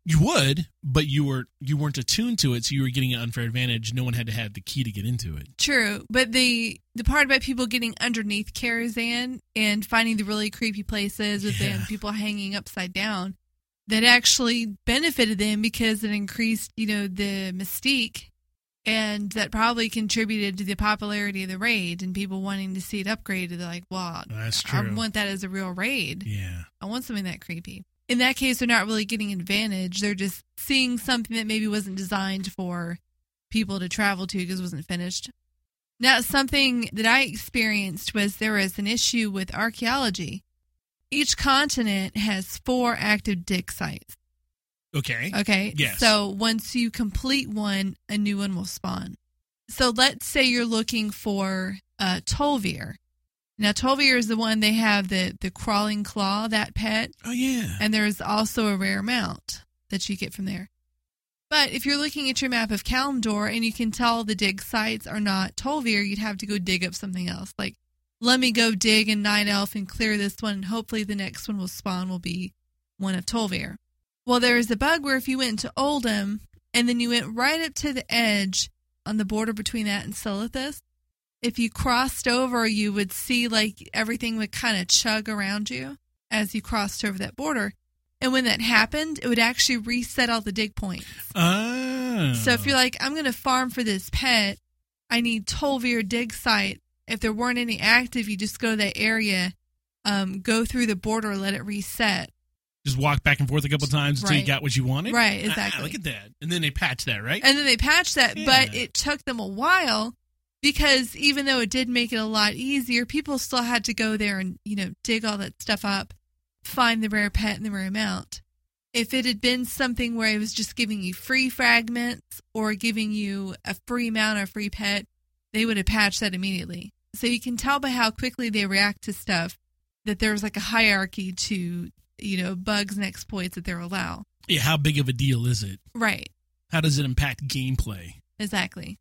You would, but you were you weren't attuned to it, so you were getting an unfair advantage. No one had to have the key to get into it. True, but the the part about people getting underneath Karazhan and finding the really creepy places with Yeah. them people hanging upside down, that actually benefited them because it increased, you know, the mystique, and that probably contributed to the popularity of the raid and people wanting to see it upgraded. They're like, "Well, That's true. I want that as a real raid. Yeah. I want something that creepy." In that case, they're not really getting advantage. They're just seeing something that maybe wasn't designed for people to travel to because it wasn't finished. Now, something that I experienced was there was an issue with archaeology. Each continent has four active dig sites. Okay. Okay. Yes. So once you complete one, a new one will spawn. So let's say you're looking for uh, Tol'vir. Now, Tol'vir is the one they have the, the crawling claw, that pet. oh yeah. And there's also a rare mount that you get from there. But if you're looking at your map of Kalimdor and you can tell the dig sites are not Tol'vir, you'd have to go dig up something else. Like, let me go dig in Night Elf and clear this one, and hopefully the next one will spawn will be one of Tol'vir. Well, there is a bug where if you went to Uldum and then you went right up to the edge on the border between that and Silithus, if you crossed over, you would see like everything would kind of chug around you as you crossed over that border. And when that happened, it would actually reset all the dig points. Oh. So if you're like, I'm going to farm for this pet, I need Tol'vir dig site. If there weren't any active, you just go to that area, um, go through the border, let it reset, Just walk back and forth a couple times until you got what you wanted. Right, Ah, exactly. look at that. And then they patch that, right? And then they patched that, but it took them a while because even though it did make it a lot easier, people still had to go there and, you know, dig all that stuff up, find the rare pet and the rare mount. If it had been something where it was just giving you free fragments or giving you a free mount or free pet, they would have patched that immediately. So you can tell by how quickly they react to stuff that there's like a hierarchy to, you know, bugs and exploits that they'll allow. yeah, how big of a deal is it? Right. How does it impact gameplay? Exactly.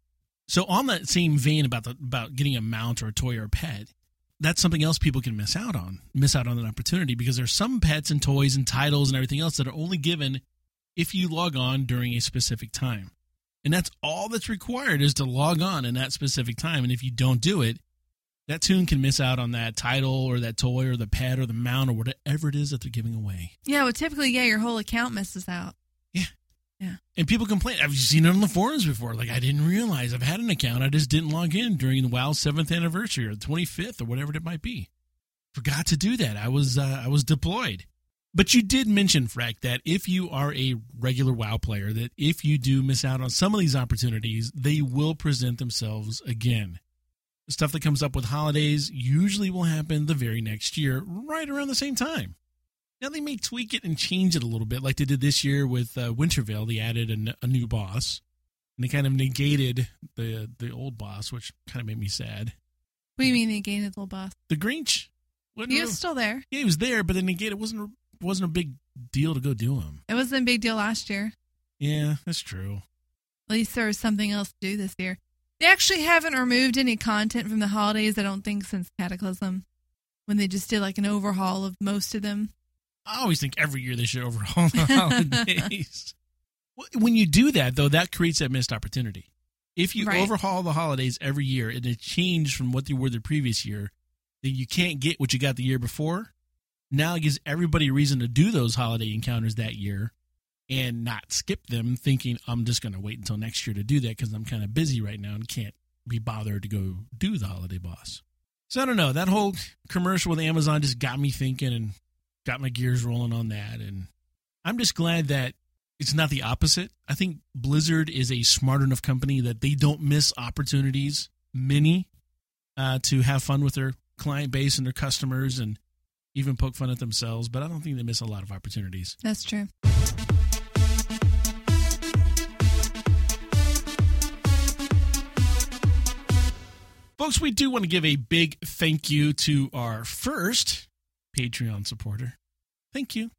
So on that same vein about the about getting a mount or a toy or a pet, that's something else people can miss out on. Miss out on an opportunity because there's some pets and toys and titles and everything else that are only given if you log on during a specific time. And that's all that's required is to log on in that specific time. And if you don't do it, that tune can miss out on that title or that toy or the pet or the mount or whatever it is that they're giving away. Yeah, well, typically, yeah, your whole account misses out. Yeah. Yeah. And people complain. I've seen it on the forums before. Like, I didn't realize I've had an account. I just didn't log in during the WoW's seventh anniversary or the 25th or whatever it might be. Forgot to do that. I was uh, I was deployed. But you did mention, Frack, that if you are a regular WoW player, that if you do miss out on some of these opportunities, they will present themselves again. The stuff that comes up with holidays usually will happen the very next year, right around the same time. Now they may tweak it and change it a little bit, like they did this year with uh, Winter Veil. They added a new boss, and they kind of negated the the old boss, which kind of made me sad. What do you mean they gained his little boss? The Grinch, wasn't He real- was still there. yeah, he was there, but then negated. It wasn't a, wasn't a big deal to go do him. It wasn't a big deal last year. Yeah, that's true. At least there was something else to do this year. They actually haven't removed any content from the holidays, I don't think, since Cataclysm, when they just did like an overhaul of most of them. I always think every year they should overhaul the <laughs> holidays. when you do that, though, that creates that missed opportunity. If you Right. overhaul the holidays every year and it changed from what they were the previous year, then you can't get what you got the year before. Now it gives everybody a reason to do those holiday encounters that year and not skip them, thinking I'm just going to wait until next year to do that because I'm kind of busy right now and can't be bothered to go do the holiday boss. So I don't know. That whole commercial with Amazon just got me thinking and got my gears rolling on that. And I'm just glad that it's not the opposite. I think Blizzard is a smart enough company that they don't miss opportunities, many, uh, to have fun with their client base and their customers and even poke fun at themselves. But I don't think they miss a lot of opportunities. That's true. Folks, we do want to give a big thank you to our first Patreon supporter. Thank you.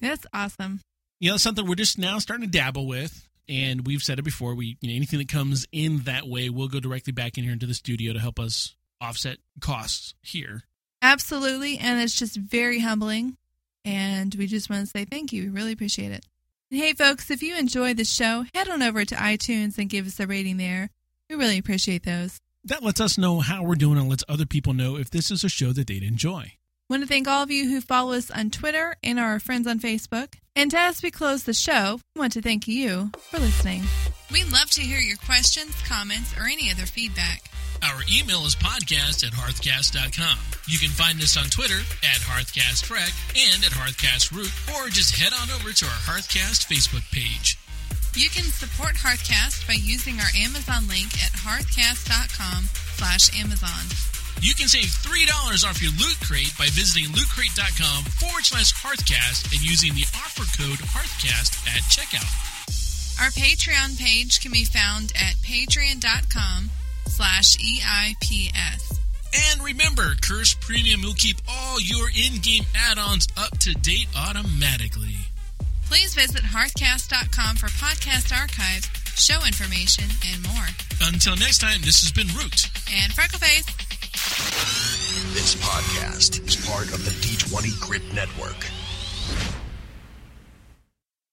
That's awesome. you know something we're just now starting to dabble with and we've said it before we you know anything that comes in that way will go directly back in here into the studio to help us offset costs here Absolutely. And it's just very humbling. And we just want to say thank you. We really appreciate it. And hey, folks, if you enjoy the show, head on over to iTunes and give us a rating there. We really appreciate those. That lets us know how we're doing and lets other people know if this is a show that they'd enjoy want to thank all of you who follow us on Twitter and our friends on Facebook. And as we close the show, we want to thank you for listening. We'd love to hear your questions, comments, or any other feedback. our email is podcast at hearthcast.com you can find us on twitter at hearthcastrec and at hearthcastroot or just head on over to our hearthcast facebook page You can support Hearthcast by using our Amazon link at hearthcast.com slash Amazon. You can save $3 off your Loot Crate by visiting lootcrate.com forward slash Hearthcast and using the offer code Hearthcast at checkout. Our Patreon page can be found at patreon.com slash EIPS. And remember, Curse Premium will keep all your in-game add-ons up to date automatically. Please visit hearthcast.com for podcast archives, show information, and more. Until next time, this has been Root. And Freckleface. This podcast is part of the D20 Grit Network.